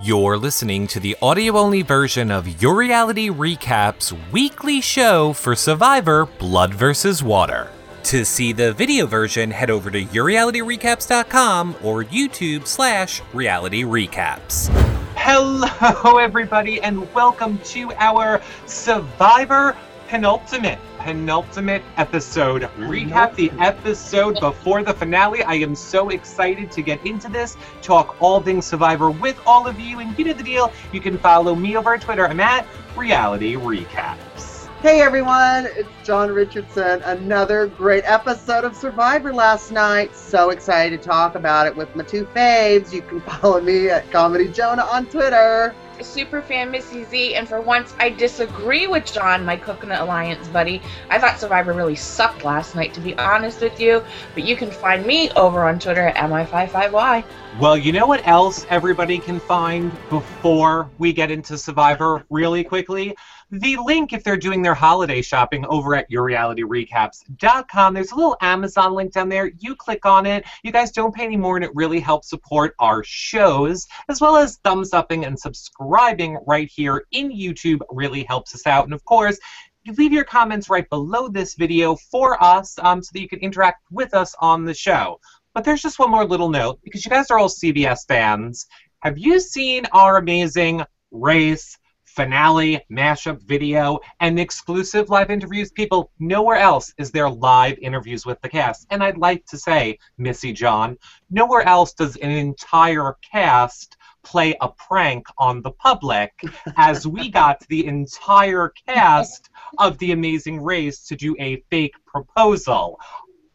You're listening to the audio only version of Your Reality Recaps weekly show for Survivor Blood vs. Water. To see the video version, head over to yourrealityrecaps.com or YouTube slash reality recaps. Hello, everybody, and welcome to our Survivor penultimate penultimate episode mm-hmm. recap the episode before the finale i am so excited to get into this talk all things survivor with all of you and you know the deal you can follow me over on twitter i'm at reality recaps Hey everyone, it's John Richardson. Another great episode of Survivor last night. So excited to talk about it with my two faves. You can follow me at Comedy Jonah on Twitter. Super fan Missy Z, and for once I disagree with John, my Coconut Alliance buddy. I thought Survivor really sucked last night, to be honest with you. But you can find me over on Twitter at mi55y. well you know what else everybody can find before we get into survivor really quickly the link if they're doing their holiday shopping over at yourrealityrecaps.com there's a little amazon link down there. You click on it. You guys don't pay any more and it really helps support our shows as well as thumbs upping and subscribing right here in youtube really helps us out. And of course you leave your comments right below this video for us um, so that you can interact with us on the show. But there's just one more little note because you guys are all cbs fans. Have you seen our amazing race finale mashup video and exclusive live interviews. People nowhere else is there live interviews with the cast. And i'd like to say missy john nowhere else does an entire cast play a prank on the public as we got the entire cast of the amazing race to do a fake proposal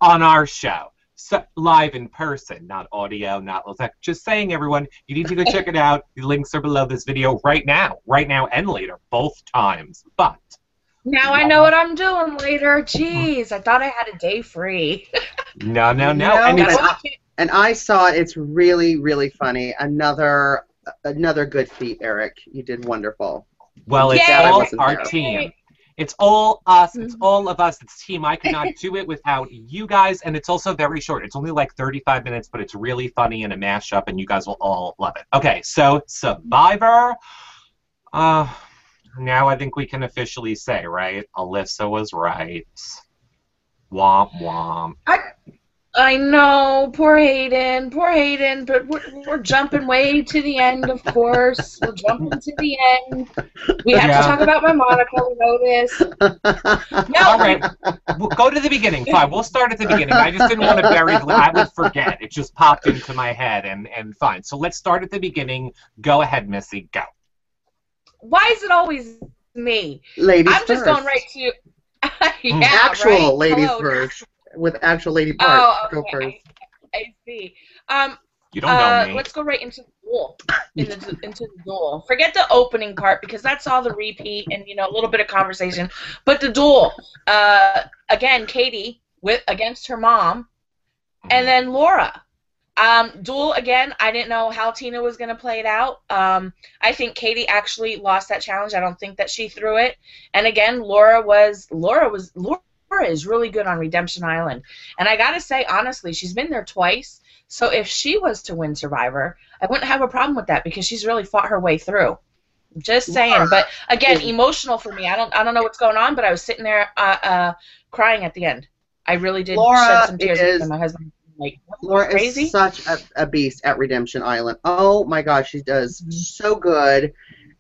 on our show live in person, not audio, not just saying, everyone, you need to go check it out. The links are below this video right now, right now and later, both times. But Now I know what I'm doing later. Jeez, I thought I had a day free. no, no, no, No, and but I- And I saw it. It's really, really funny. Another another good feat, Eric. You did wonderful. well, it's Yay! I all wasn't our there. team. It's all us. It's Mhm. all of us. It's team. I could not do it without you guys, and it's also very short. It's only like 35 minutes, but it's really funny and a mashup, and you guys will all love it. Okay, so Survivor. Uh, now I think we can officially say, right? Alyssa was right. Womp womp. I know, poor Hayden, poor Hayden, but we're, we're jumping way to the end, of course. We're jumping to the end. We have Yeah. to talk about my Monica, we know this. No, All right, we'll go to the beginning. Fine, we'll start at the beginning. I just didn't want to bury the. I would forget. It just popped into my head, and and fine. So let's start at the beginning. Go ahead, Missy. Go. why is it always me? ladies I'm just first. going right to. Hmm. yeah, actual right. ladies Hello. first with actual lady parts. Oh, Go okay. first. I, I see. Um, You don't uh, know me. let's go right into the duel. Into the, into the duel. Forget the opening part because that's all the repeat and you know a little bit of conversation. But the duel. Uh, again, Katie with against her mom, and then Laura. Um, duel again. I didn't know how Tina was gonna play it out. Um, I think Katie actually lost that challenge. I don't think that she threw it. And again, Laura was Laura was Laura is really good on Redemption Island. And I gotta say, honestly, she's been there twice. So if she was to win Survivor, I wouldn't have a problem with that because she's really fought her way through. Just saying. But again, emotional for me. I don't I don't know what's going on, but I was sitting there uh, uh, crying at the end. I really did Laura shed some tears. is- my husband like "What, Laura crazy. is such a, a beast at Redemption Island. Oh my gosh, she does Mhm. so good.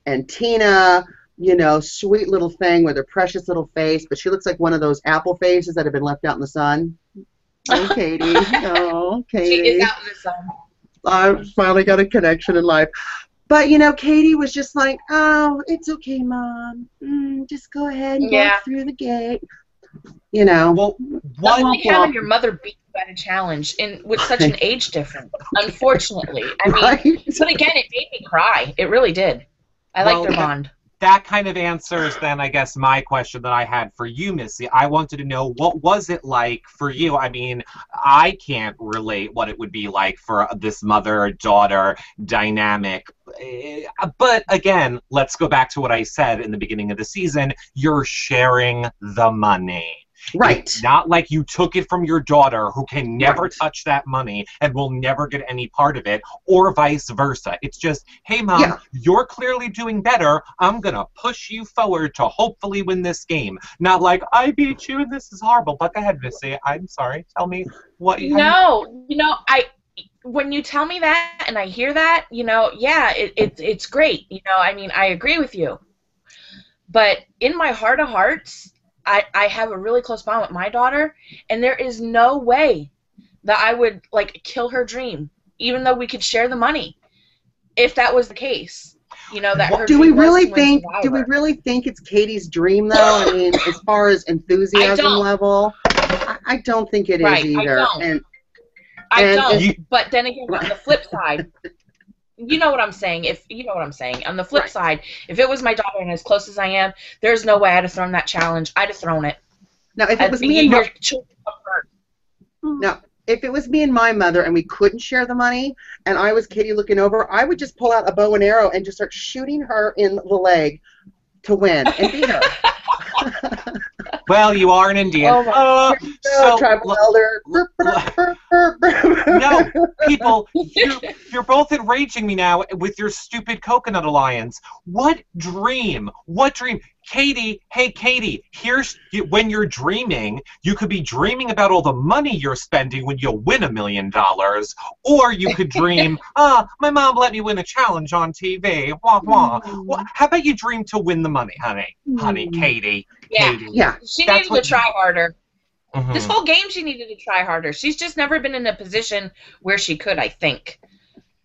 And Tina, you know, sweet little thing with her precious little face, but she looks like one of those apple faces that have been left out in the sun. Oh, Katie. Oh, Katie. she is out in the sun. I finally got a connection in life. But you know, Katie was just like, "Oh, it's okay, mom. Mm, just go ahead and Yeah. walk through the gate." You know, Well, That's one. like having your mother beat you at a challenge in with such an age difference. Unfortunately, I mean, right? but again, it made me cry. It really did. I Well, like their bond. That kind of answers then I guess my question that I had for you, Missy. I wanted to know what was it like for you? I mean, I can't relate what it would be like for this mother-daughter dynamic. Eh, But again, let's go back to what I said in the beginning of the season. You're sharing the money. Right. It's not like you took it from your daughter who can never Right. touch that money and will never get any part of it, or vice versa. It's just, hey, mom, Yeah. you're clearly doing better. I'm going to push you forward to hopefully win this game. Not like, I beat you and this is horrible. But go ahead, Missy. I'm sorry. Tell me what you. No, you know, I when you tell me that and I hear that, you know, yeah, it, it it's great. You know, I mean, I agree with you. But in my heart of hearts, I, I have a really close bond with my daughter, and there is no way that I would like kill her dream, even though we could share the money, if that was the case. You know that her Do we really think? Do we really think it's Katie's dream, though? I mean, as far as enthusiasm level, I, I don't think it is Right, I either. don't. And I And- don't. You- but then again, on the flip side, you know what I'm saying. If you know what I'm saying, on the flip Right. side, if it was my daughter and as close as I am, there's no way I'd have thrown that challenge. I'd have thrown it. now, if it I'd was me and your my, children come first. Hmm. now, if it was me and my mother and we couldn't share the money, and I was Katie looking over, I would just pull out a bow and arrow and just start shooting her in the leg to win and beat her. Well, you are an Indian. Oh Uh, No, so, tribal elder. no, people, you're, you're both enraging me now with your stupid coconut alliance. What dream? What dream? Katie, hey Katie, here's when you're dreaming, you could be dreaming about all the money you're spending when you win a million dollars, or you could dream, ah, my mom let me win a challenge on TV. Wah wah. Well, how about you dream to win the money, honey? Honey, Katie. Yeah, Yeah. she That's needed to try harder. Mhm. This whole game, she needed to try harder. She's just never been in a position where she could. I think.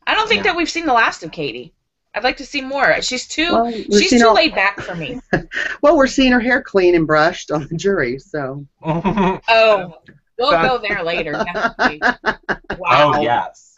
I don't think Yeah. that we've seen the last of Katie. I'd like to see more. She's too. Well, she's too all- laid back for me. Well, we're seeing her hair clean and brushed on the jury, so. Oh, we'll go there later. Definitely. Wow. Oh yes.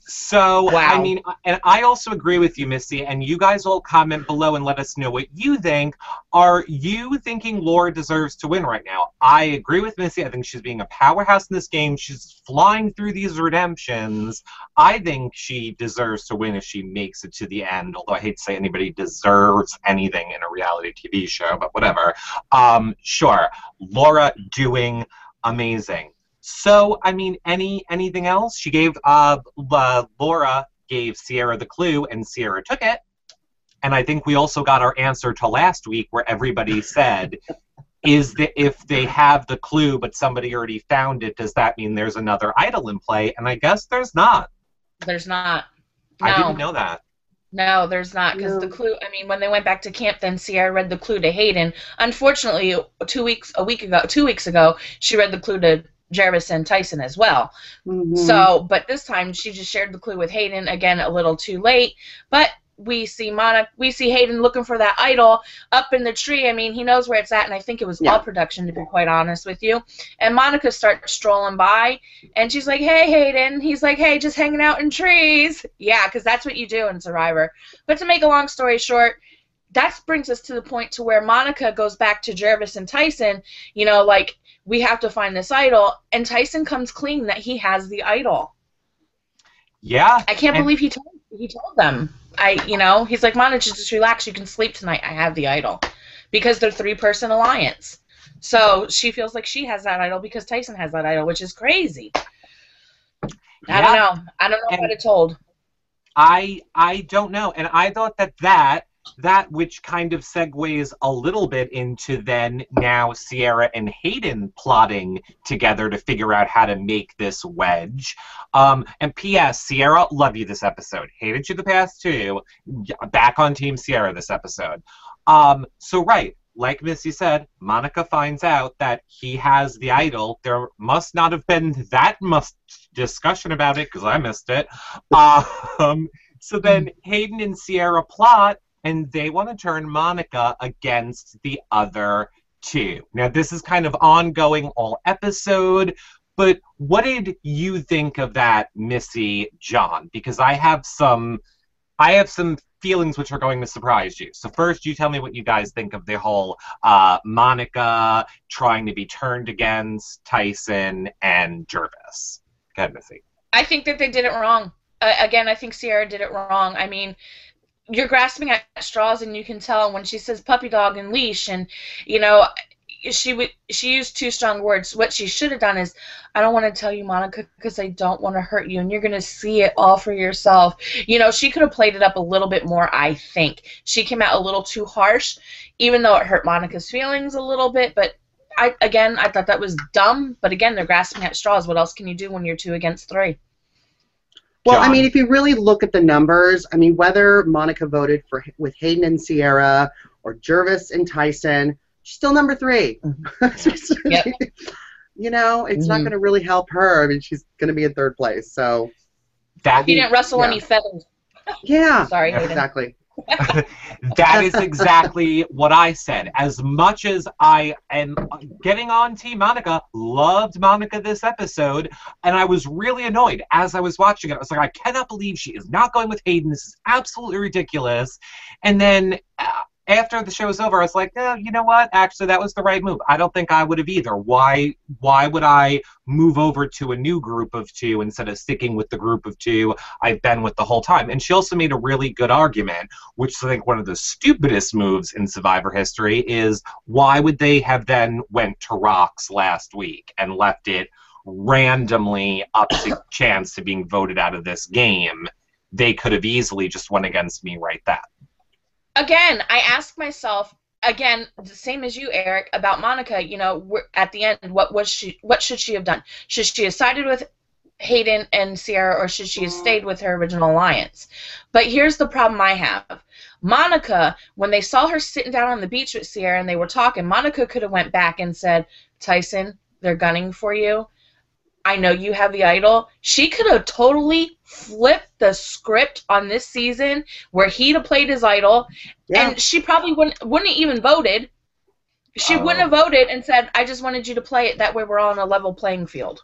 So I mean, and I also agree with you, Missy. And you guys all comment below and let us know what you think. Are you thinking Laura deserves to win right now? I agree with Missy. I think she's being a powerhouse in this game. She's flying through these redemptions. I think she deserves to win if she makes it to the end. Although I hate to say anybody deserves anything in a reality TV show, but whatever. Um, sure, Laura doing amazing. So, I mean, any anything else? She gave uh, uh Laura gave Ciera the clue, and Ciera took it. And I think we also got our answer to last week, where everybody said, "Is that if they have the clue, but somebody already found it, does that mean there's another idol in play?" And I guess there's not. There's not. No. I didn't know that. No, there's not because the clue. I mean, when they went back to camp, then Ciera read the clue to Hayden. Unfortunately, two weeks, a week ago, two weeks ago, she read the clue to Gervase and Tyson as well. mhm. So, but this time she just shared the clue with Hayden again, a little too late. But we see Monica, we see Hayden looking for that idol up in the tree. I mean, he knows where it's at, and I think it was Yeah. all production, to be quite honest with you. And Monica starts strolling by, and she's like, "Hey, Hayden." He's like, "Hey, just hanging out in trees." Yeah, because that's what you do in Survivor. But to make a long story short. That brings us to the point to where Monica goes back to Gervase and Tyson, you know, like we have to find this idol, and Tyson comes clean that he has the idol. Yeah. I can't And- believe he told he told them. I you know he's like Monica, just relax. You can sleep tonight. I have the idol because they're three person alliance. So she feels like she has that idol because Tyson has that idol, which is crazy. I don't know. I don't know And- what it told. I I don't know, and I thought that that that which kind of segues a little bit into then now Ciera and Hayden plotting together to figure out how to make this wedge. Um, and P.S. Ciera, love you this episode. Hated you the past two. Back on Team Ciera this episode. Um, so right. Like Missy said, Monica finds out that he has the idol. There must not have been that much discussion about it because I missed it. Um, so then Hayden and Ciera plot, and they want to turn Monica against the other two. Now, this is kind of ongoing all episode, but what did you think of that, Missy John? Because I have some, I have some feelings which are going to surprise you. So first, you tell me what you guys think of the whole uh, Monica trying to be turned against Tyson and Gervase. Go ahead, Missy. I think that they did it wrong. Uh, again, I think Ciera did it wrong. I mean, you're grasping at straws, and you can tell when she says puppy dog and leash, and you know, she would she used two strong words. What she should have done is, I don't want to tell you, Monica, because I don't want to hurt you, and you're gonna see it all for yourself. You know, she could have played it up a little bit more. I think she came out a little too harsh, even though it hurt Monica's feelings a little bit. But I again, I thought that was dumb. But again, they're grasping at straws. What else can you do when you're two against three? Well, I mean, if you really look at the numbers, I mean, whether Monica voted for with Hayden and Ciera or Gervase and Tyson, she's still number 3 Yep. You know, it's not Mhm. going to really help her. I mean, she's going to be in third place. So, That He didn't rustle Yeah. any feathers. yeah, Sorry, Hayden. exactly. that is exactly what I said. As much as I am getting on Team Monica, loved Monica this episode, and I was really annoyed as I was watching it. I was like, I cannot believe she is not going with Hayden. This is absolutely ridiculous. And then uh, after the show was over, I was like, no, you know what? Actually, that was the right move. I don't think I would have either. Why? Why would I move over to a new group of two instead of sticking with the group of two I've been with the whole time? And she also made a really good argument which I think one of the stupidest moves in Survivor history is why would they have then went to Rocks last week and left it randomly up to chance to being voted out of this game? They could have easily just went against me right then. Again, I ask myself again, the same as you, Eric, about Monica. You know, at the end, what was she? What should she have done? Should she have sided with Hayden and Ciera, or should she have stayed with her original alliance? But here's the problem I have. Monica, when they saw her sitting down on the beach with Ciera and they were talking, Monica could have went back and said, "Tyson, they're gunning for you. I know you have the idol." She could have totally flipped the script on this season where he'd have played his idol Yeah. and she probably wouldn't wouldn't have even voted. She Oh. wouldn't have voted and said, "I just wanted you to play it. That way, we're all on a level playing field."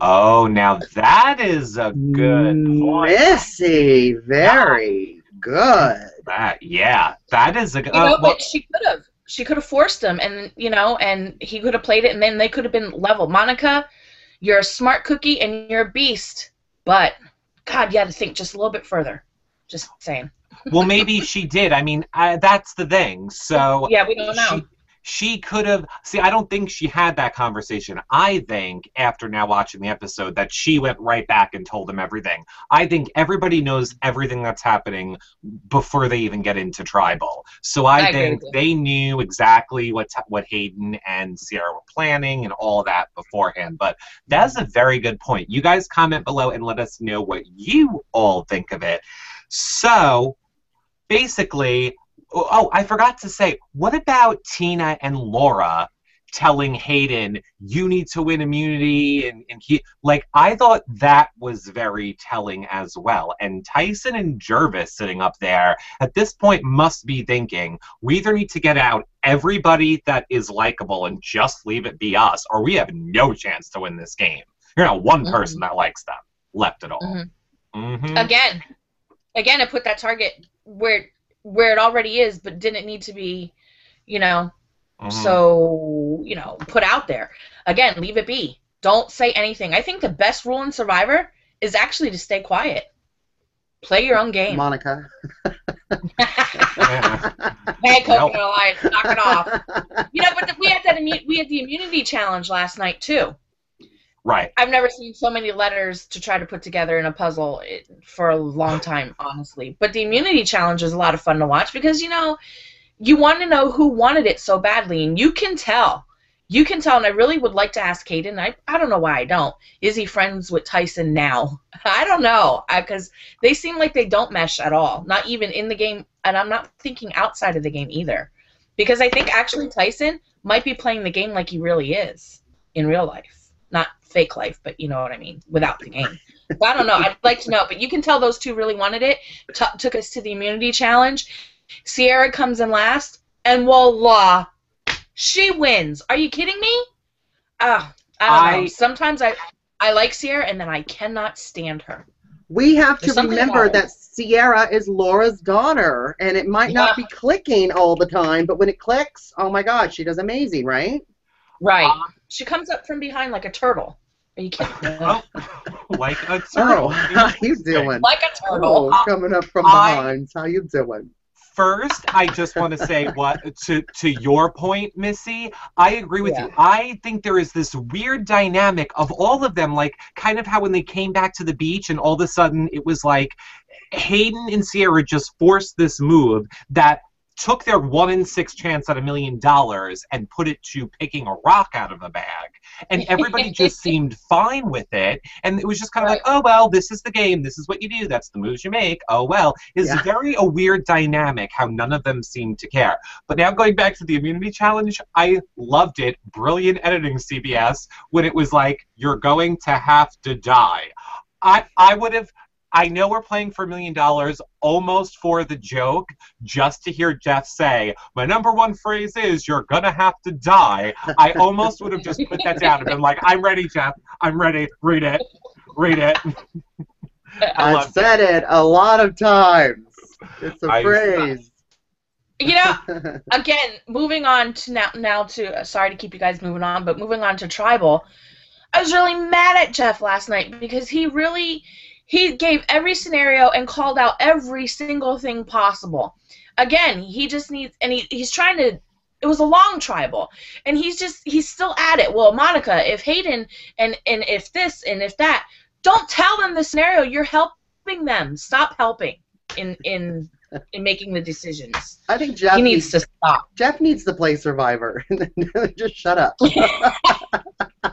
Oh, now that is a good point. Missy, very good. That, yeah, that is a good. You know, uh, well, but she could have. She could have forced him, and you know, and he could have played it, and then they could have been level. Monica, you're a smart cookie, and you're a beast, but God, you had to think just a little bit further. Just saying. well, maybe she did. I mean, I, that's the thing. So Yeah, we don't know. She, she could have. See, I don't think she had that conversation. I think after now watching the episode that she went right back and told him everything. I think everybody knows everything that's happening before they even get into tribal. So I, I think they knew exactly what what Hayden and Ciera were planning and all that beforehand. But that's a very good point. You guys comment below and let us know what you all think of it. So basically, oh, I forgot to say, what about Tina and Laura telling Hayden, you need to win immunity? And, and he, like, I thought that was very telling as well. And Tyson and Gervase sitting up there at this point must be thinking, we either need to get out everybody that is likable and just leave it be us, or we have no chance to win this game. You're not one Mhm. person that likes them left at all. Mhm. hmm Again, again, it put that target where where it already is, but didn't need to be, you know, Mhm. so you know put out there. Again leave it be. Don't say anything. I think the best rule in survivor is actually to stay quiet. Play your own game. Monica. Yeah. hey coconut alliance knock it off. You know but we had that immu- we had the immunity challenge last night too Right. i've never seen so many letters to try to put together in a puzzle eh, for a long time honestly. But the immunity challenge is a lot of fun to watch because you know you want to know who wanted it so badly and you can tell. You can tell and i really would like to ask Hayden. I, I don't know why i don't. Is he friends with tyson now? I don't know. Because they seem like they don't mesh at all not even in the game and i'm not thinking outside of the game either. Because i think actually tyson might be playing the game like he really is in real life not fake life but you know what i mean without the game so i don't know i'd like to know but you can tell those two really wanted it T- took us to the immunity challenge Ciera comes in last, and voila, she wins. Are you kidding me? Ah, I don't know. I- Sometimes I I like Ciera, and then I cannot stand her. We have to There's something remember that Ciera is Laura's daughter, and it might not Yeah. be clicking all the time, but when it clicks, oh my God, she does amazing, right? Right. Uh, she comes up from behind like a turtle. Are you kidding? me? Oh, like a Oh, turtle. how you doing? like a turtle. Oh, coming up from I- behind. How you doing? First, I just want to say what to to your point, Missy. I agree with Yeah. you. I think there is this weird dynamic of all of them, like kind of how when they came back to the beach and all of a sudden it was like Hayden and Ciera just forced this move that took their one in six chance at a million dollars and put it to picking a rock out of a bag. And everybody just seemed fine with it. And it was just kind of like, oh, well, this is the game. This is what you do. That's the moves you make. Oh, well. It's Yeah. very a weird dynamic how none of them seem to care. But now going back to the immunity challenge, I loved it. Brilliant editing, CBS, when it was like, you're going to have to die. I, I would have. I know we're playing for a million dollars almost for the joke, just to hear Jeff say, My number one phrase is, You're gonna have to die. I almost would have just put that down and been like, I'm ready, Jeff. I'm ready. Read it. Read it. I I've love said it a lot of times. It's a I- phrase. You know, again, moving on to now, now to uh, sorry to keep you guys moving on, but moving on to tribal. I was really mad at Jeff last night because he really he gave every scenario and called out every single thing possible. Again, he just needs and he, he's trying to it was a long tribal and he's just he's still at it. Well, Monica, if Hayden and and if this and if that, don't tell them the scenario. You're helping them. Stop helping in in in making the decisions. I think Jeff he needs to stop. Jeff needs to play Survivor. Just shut up.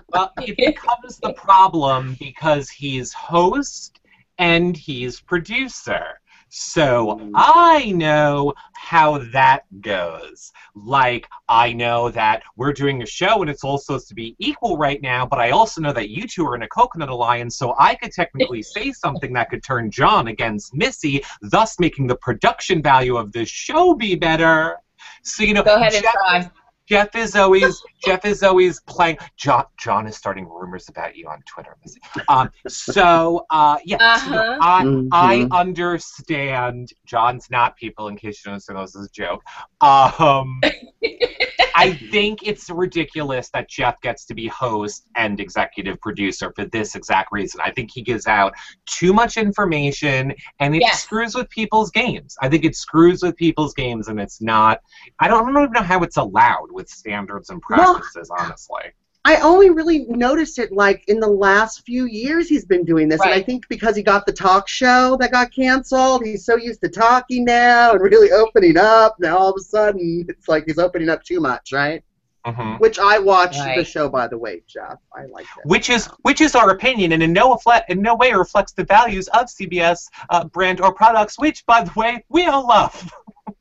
Well, it becomes the problem because he's host and he's producer. So Mm. I know how that goes. Like, I know that we're doing a show and it's all supposed to be equal right now, but I also know that you two are in a coconut alliance, so I could technically say something that could turn John against Missy, thus making the production value of this show be better. So, you know, Go ahead and try. Jeff is always Jeff is always playing. John John is starting rumors about you on Twitter. Missy. Um, so uh, yeah, Uh-huh. I Mhm. I understand. John's not people. In case you don't understand, this is a joke. Um, I think it's ridiculous that Jeff gets to be host and executive producer for this exact reason. I think he gives out too much information and it Yes. screws with people's games. I think it screws with people's games and it's not I don't, I don't even know how it's allowed with standards and Well- practices, honestly. I only really noticed it like in the last few years he's been doing this, and I think because he got the talk show that got canceled, he's so used to talking now and really opening up. Now all of a sudden it's like he's opening up too much, right? Mhm. Which I watched the show by the way, Jeff. I like it. Which is which is our opinion, and in no affle- in no way reflects the values of CBS uh, brand or products, which, by the way, we all love.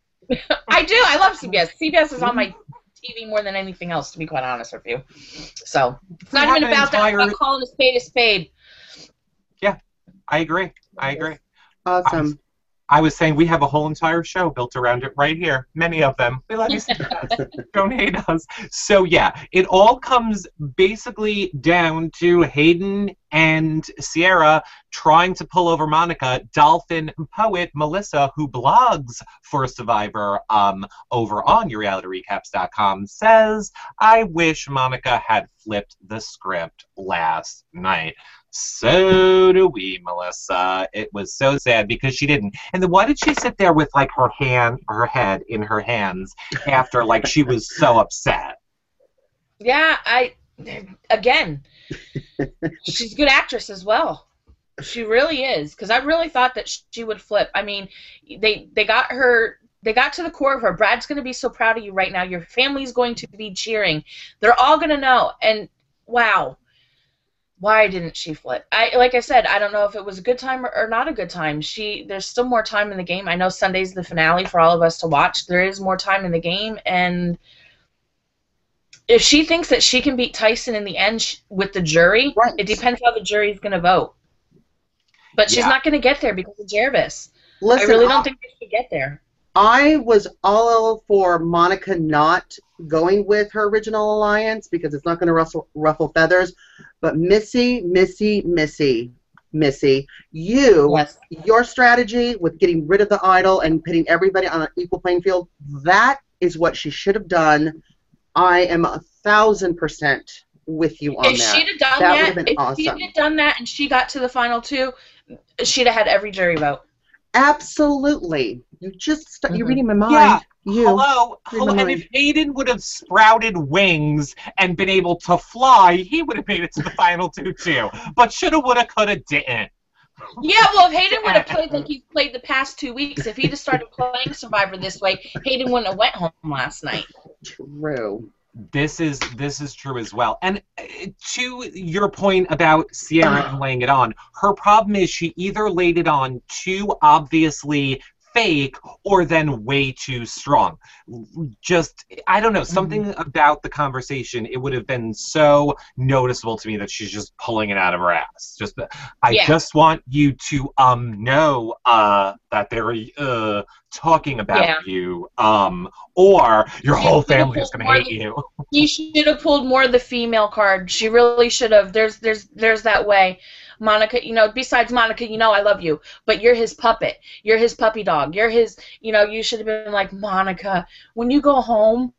I do. I love CBS. CBS is on my TV more than anything else, to be quite honest with you. So it's not even an about that. It's entire- about calling a spade a spade. Yeah, I agree. I agree. Awesome. I was saying we have a whole entire show built around it right here. Many of them. We love you. Don't hate us. So yeah, it all comes basically down to Hayden and Ciera trying to pull over Monica. Dolphin poet Melissa, who blogs for Survivor um, over on YourRealityRecaps.com, says, "I wish Monica had flipped the script last night." So do we, Melissa. It was so sad because she didn't. And then why did she sit there with like her hand, her head in her hands after like she was so upset? Yeah, I again, she's a good actress as well. She really is, because I really thought that she would flip. I mean, they they got her. They got to the core of her. Brad's going to be so proud of you right now. Your family's going to be cheering. They're all going to know. And wow, why didn't she flip? I like I said, I don't know if it was a good time or, or not a good time. She there's still more time in the game. I know Sunday's the finale for all of us to watch. There is more time in the game, and if she thinks that she can beat Tyson in the end sh- with the jury, Right. it depends how the jury's going to vote. But she's Yeah. not going to get there because of Gervase. Listen, I really don't think she should get there. I was all for Monica not going with her original alliance because it's not going to ruffle, ruffle feathers. But Missy, Missy, Missy, Missy, you, Yes. your strategy with getting rid of the idol and putting everybody on an equal playing field, that is what she should have done. I am a thousand percent with you on If that. she'd have done That that, would've been if awesome. she'd have done that and she got to the final two, she'd have had every jury vote. Absolutely. You just st- you're Mhm. reading my mind. Yeah. You. Hello, hello. And if Hayden would have sprouted wings and been able to fly, he would have made it to the final two too. But shoulda, woulda, coulda, didn't. Yeah, well, if Hayden would have played like he's played the past two weeks, if he'd have started playing Survivor this way, Hayden wouldn't have went home last night. True. This is this is true as well. And uh, to your point about Ciera and laying it on, her problem is she either laid it on too obviously fake or then way too strong. Just I don't know, something about the conversation it would have been so noticeable to me that she's just pulling it out of her ass. Just I Yeah. just want you to um know uh that they're uh talking about Yeah. you um or your whole family is going to hate you. He should have pulled more of the female card. She really should have. There's there's there's that way. Monica, you know, besides Monica, you know I love you, but you're his puppet. You're his puppy dog. You're his, you know, you should have been like, Monica, when you go home,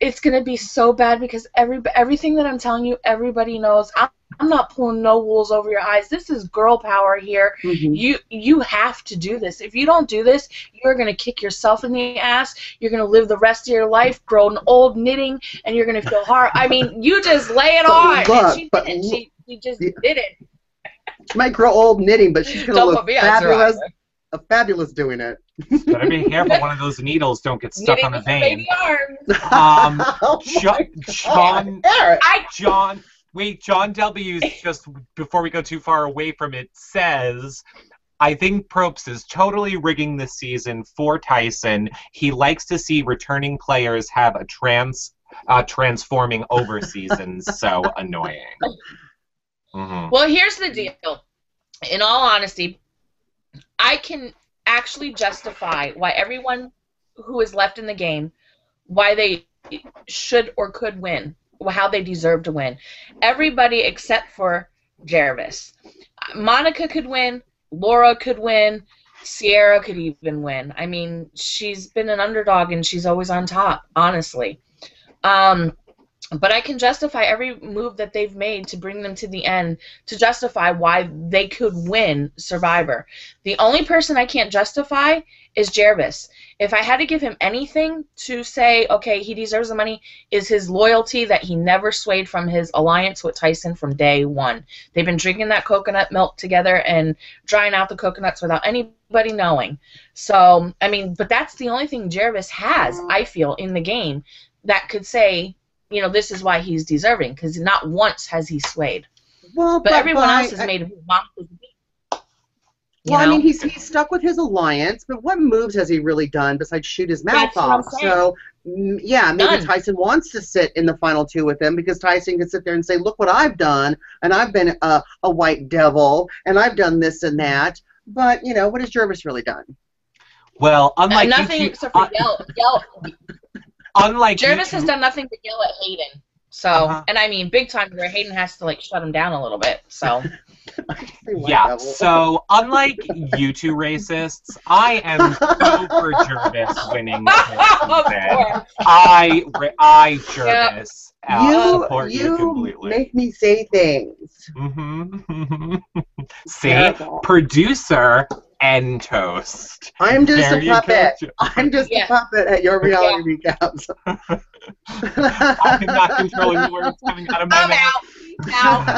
it's going to be so bad because every everything that I'm telling you, everybody knows. I'm, I'm not pulling no wools over your eyes. This is girl power here. Mhm. You you have to do this. If you don't do this, you're gonna kick yourself in the ass. You're gonna live the rest of your life grown old knitting, and you're gonna feel hard. I mean, you just lay it But on, look, and she but did it. She, she just Yeah. did it. She might grow old knitting, but she's gonna Don't look put me on fabulous. Survivor. uh, fabulous doing it. Better be careful one of those needles don't get stuck Knitting on the with her baby vein. arms. Um, Oh Jo- my John, I John, wait, John W's just before we go too far away from it says. I think Probst is totally rigging this season for Tyson. He likes to see returning players have a trans uh, transforming over seasons. so annoying. Mhm. Well, here's the deal. In all honesty, I can actually justify why everyone who is left in the game, why they should or could win, how they deserve to win. Everybody except for Gervase. Monica could win, Laura could win, Ciera could even win. I mean, she's been an underdog and she's always on top, honestly. Um, but I can justify every move that they've made to bring them to the end to justify why they could win Survivor. The only person I can't justify is Gervase. If I had to give him anything to say, okay, he deserves the money, is his loyalty that he never swayed from his alliance with Tyson from day one. They've been drinking that coconut milk together and drying out the coconuts without anybody knowing. So, I mean, but that's the only thing Gervase has, I feel, in the game that could say, you know, this is why he's deserving, because not once has he swayed. Well, But everyone by- else has made Monica's beat. You Well, I mean, he's he's stuck with his alliance, but what moves has he really done besides shoot his mouth That's off? So, yeah, maybe None. Tyson wants to sit in the final two with him because Tyson can sit there and say, "Look what I've done, and I've been a, a white devil, and I've done this and that." But you know, what has Gervase really done? Well, Uh, unlike nothing you except for uh, yell. yell. Unlike Gervase has done nothing but yell at Hayden. So, Uh-huh. and I mean, big time where Hayden has to like shut him down a little bit. So, Yeah, so unlike you two racists, I am so for Gervase winning this of season. course. I, I Gervase, uh, you support you, you completely. make me say things. Mm-hmm. See, Terrible. producer and toast. I'm just There a you go, puppet. I'm just Yeah. a puppet at your reality recaps. I'm not controlling the words coming out of my I'm mouth. out. Out.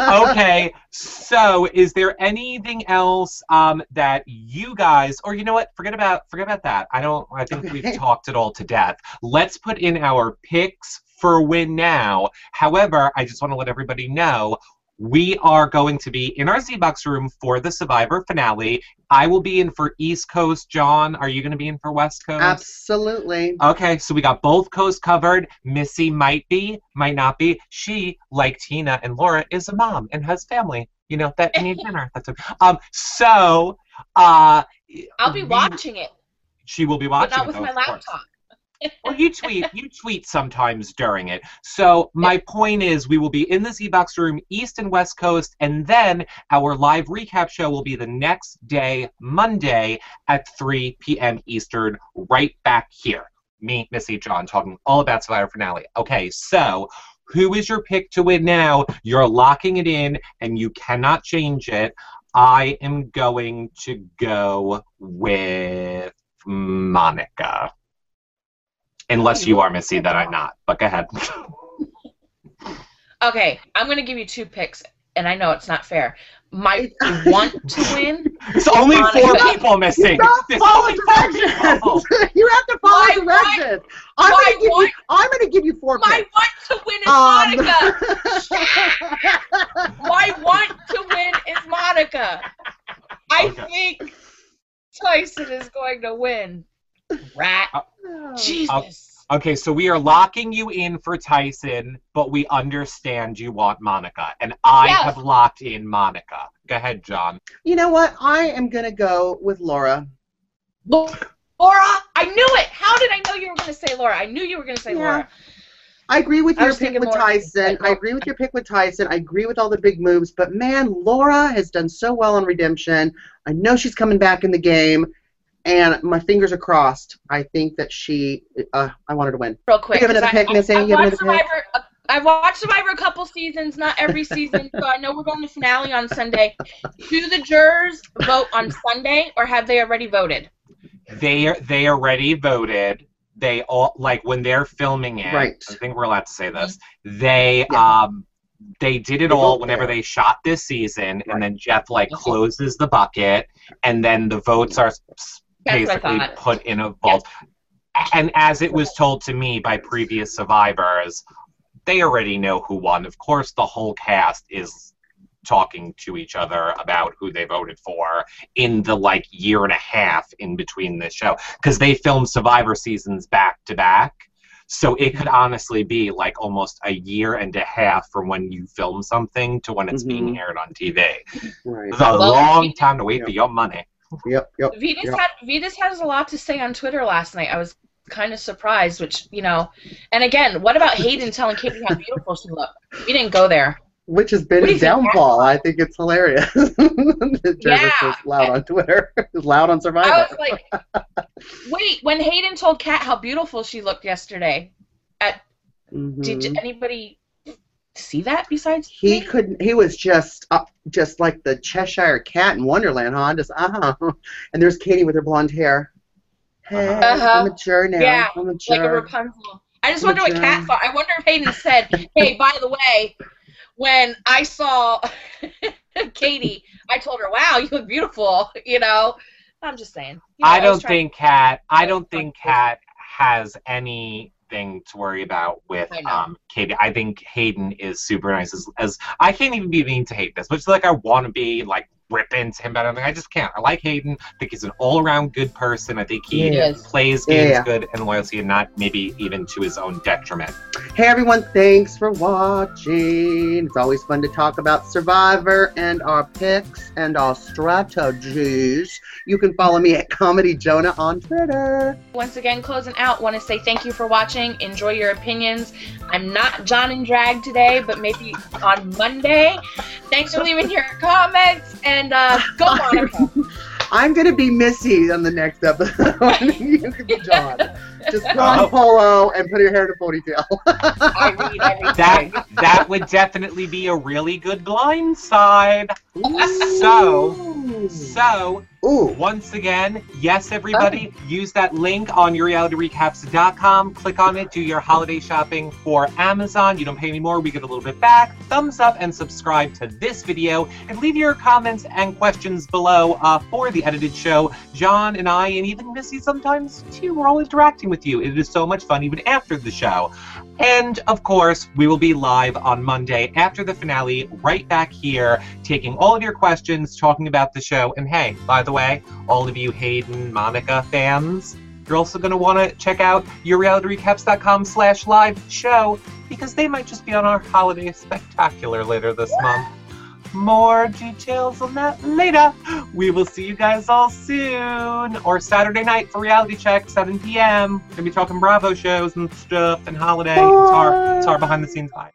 okay, so is there anything else um, that you guys, or you know what? Forget about forget about that. I don't. I think Okay. we've talked it all to death. Let's put in our picks for win now. However, I just want to let everybody know. We are going to be in our Z Box room for the Survivor finale. I will be in for East Coast. John, are you going to be in for West Coast? Absolutely. Okay, so we got both coasts covered. Missy might be, might not be. She, like Tina and Laura, is a mom and has family. You know that need dinner. That's it. Um. So, uh, I'll be we- watching it, She will be watching. but watching. not with it, my laptop. course. Well, you tweet. You tweet sometimes during it. So my point is, we will be in the Z-Box room, East and West Coast, and then our live recap show will be the next day, Monday at 3 p.m. Eastern, right back here. Me, Missy, John, talking all about Survivor finale. Okay, so who is your pick to win now? You're locking it in, and you cannot change it. I am going to go with Monica. Unless you are Missy, that I'm not. But go ahead. Okay, I'm going to give you two picks, and I know it's not fair. My want to win. It's only Monica. four people missing. Stop There's only four people. you have to follow Why- why- directions. I'm gonna give you. I'm gonna give you four My picks. want to win is Um, Monica. My want to win is Monica. I Okay. think Tyson is going to win. Rat. Oh. Jesus. Uh, okay, so we are locking you in for Tyson, but we understand you want Monica. And I Yes. have locked in Monica. Go ahead, John. You know what? I am gonna go with Laura. Laura, I knew it. How did I know you were going to say Laura? I knew you were going to say Yeah. Laura. I agree with I your pick with Tyson. I agree with your pick with Tyson. I agree with all the big moves, but man, Laura has done so well on Redemption. I know she's coming back in the game, and my fingers are crossed. I think that she. Uh, I wanted to win. Real quick. You have another 'cause I- pick, Missy? I, I You have watched another pick? Survivor. uh, I've watched Survivor a couple seasons, not every season, so I know we're going to finale on Sunday. Do the jurors vote on Sunday, or have they already voted? They are they already voted. They all like when they're filming it. Right. I think we're allowed to say this. They Yeah. um they did it They all whenever there. they shot this season, Right. and then Jeff like closes the bucket, and then the votes are s- That's basically put in a vault. And as it was told to me by previous survivors, they already know who won. Of course, the whole cast is talking to each other about who they voted for in the like year and a half in between this show because they filmed survivor seasons back to back so it could honestly be like almost a year and a half from when you film something to when it's being Mhm. aired on tv Right. it's a Well, long time to wait Yeah. for your money Yep. Yep. Vetus yep. had Vetus has a lot to say on Twitter last night. I was kind of surprised, which you know. And again, what about Hayden telling Katie how beautiful she looked? We didn't go there. Which has been his downfall. I think it's hilarious. Gervase Yeah. is loud on Twitter. is loud on Survivor. I was like, wait. When Hayden told Kat how beautiful she looked yesterday, at Mhm. did anybody see that besides He me? couldn't. He was just up, just like the Cheshire Cat in Wonderland, huh? Just uh huh. And there's Katie with her blonde hair. Hey, Uh-huh. I'm mature now. Yeah, I'm a like a. Rapunzel. I just wonder what Kat thought. I wonder if Hayden said, "Hey, by the way, when I saw Katie, I told her, wow, you look beautiful.' You know." I'm just saying. You know, i was don't trying- think kat i don't think Kat has has anything to worry about with um katie. I think hayden is super nice as, as i can't even be mean to hate this much like i want to be like rip into him but I, I just can't i like hayden i think he's an all-around good person i think he He is. plays Yeah, games yeah. good and loyalty and not maybe even to his own detriment Hey everyone, thanks for watching. It's always fun to talk about Survivor and our picks and our strategies. You can follow me at Comedy Jonah on Twitter. Once again, closing out, want to say thank you for watching. Enjoy your opinions. I'm not John and Drag today, but maybe on Monday. Thanks for leaving your comments and uh, go Monica. I'm gonna be Missy on the next episode. you can be John. Just put on Oh. polo and put your hair in a ponytail. I read everything. that that would definitely be a really good blind side So- so Ooh. Once again, yes, everybody, use that link on yourrealityrecaps.com. Click on it, do your holiday shopping for Amazon. You don't pay any more, we get a little bit back. Thumbs up and subscribe to this video, and leave your comments and questions below uh, for the edited show. John and I, and even Missy sometimes too, we're all interacting with you. It is so much fun even after the show. And of course, we will be live on Monday after the finale, right back here, taking all of your questions, talking about the show. And hey, by the way, all of you Hayden, Monica fans, you're also going to want to check out yourrealityrecaps.com slash live show because they might just be on our holiday spectacular later this month. More details on that later. We will see you guys all soon. Or Saturday night for Reality Check, 7 p.m. Gonna be talking Bravo shows and stuff and holiday. It's our, it's our behind the scenes vibe.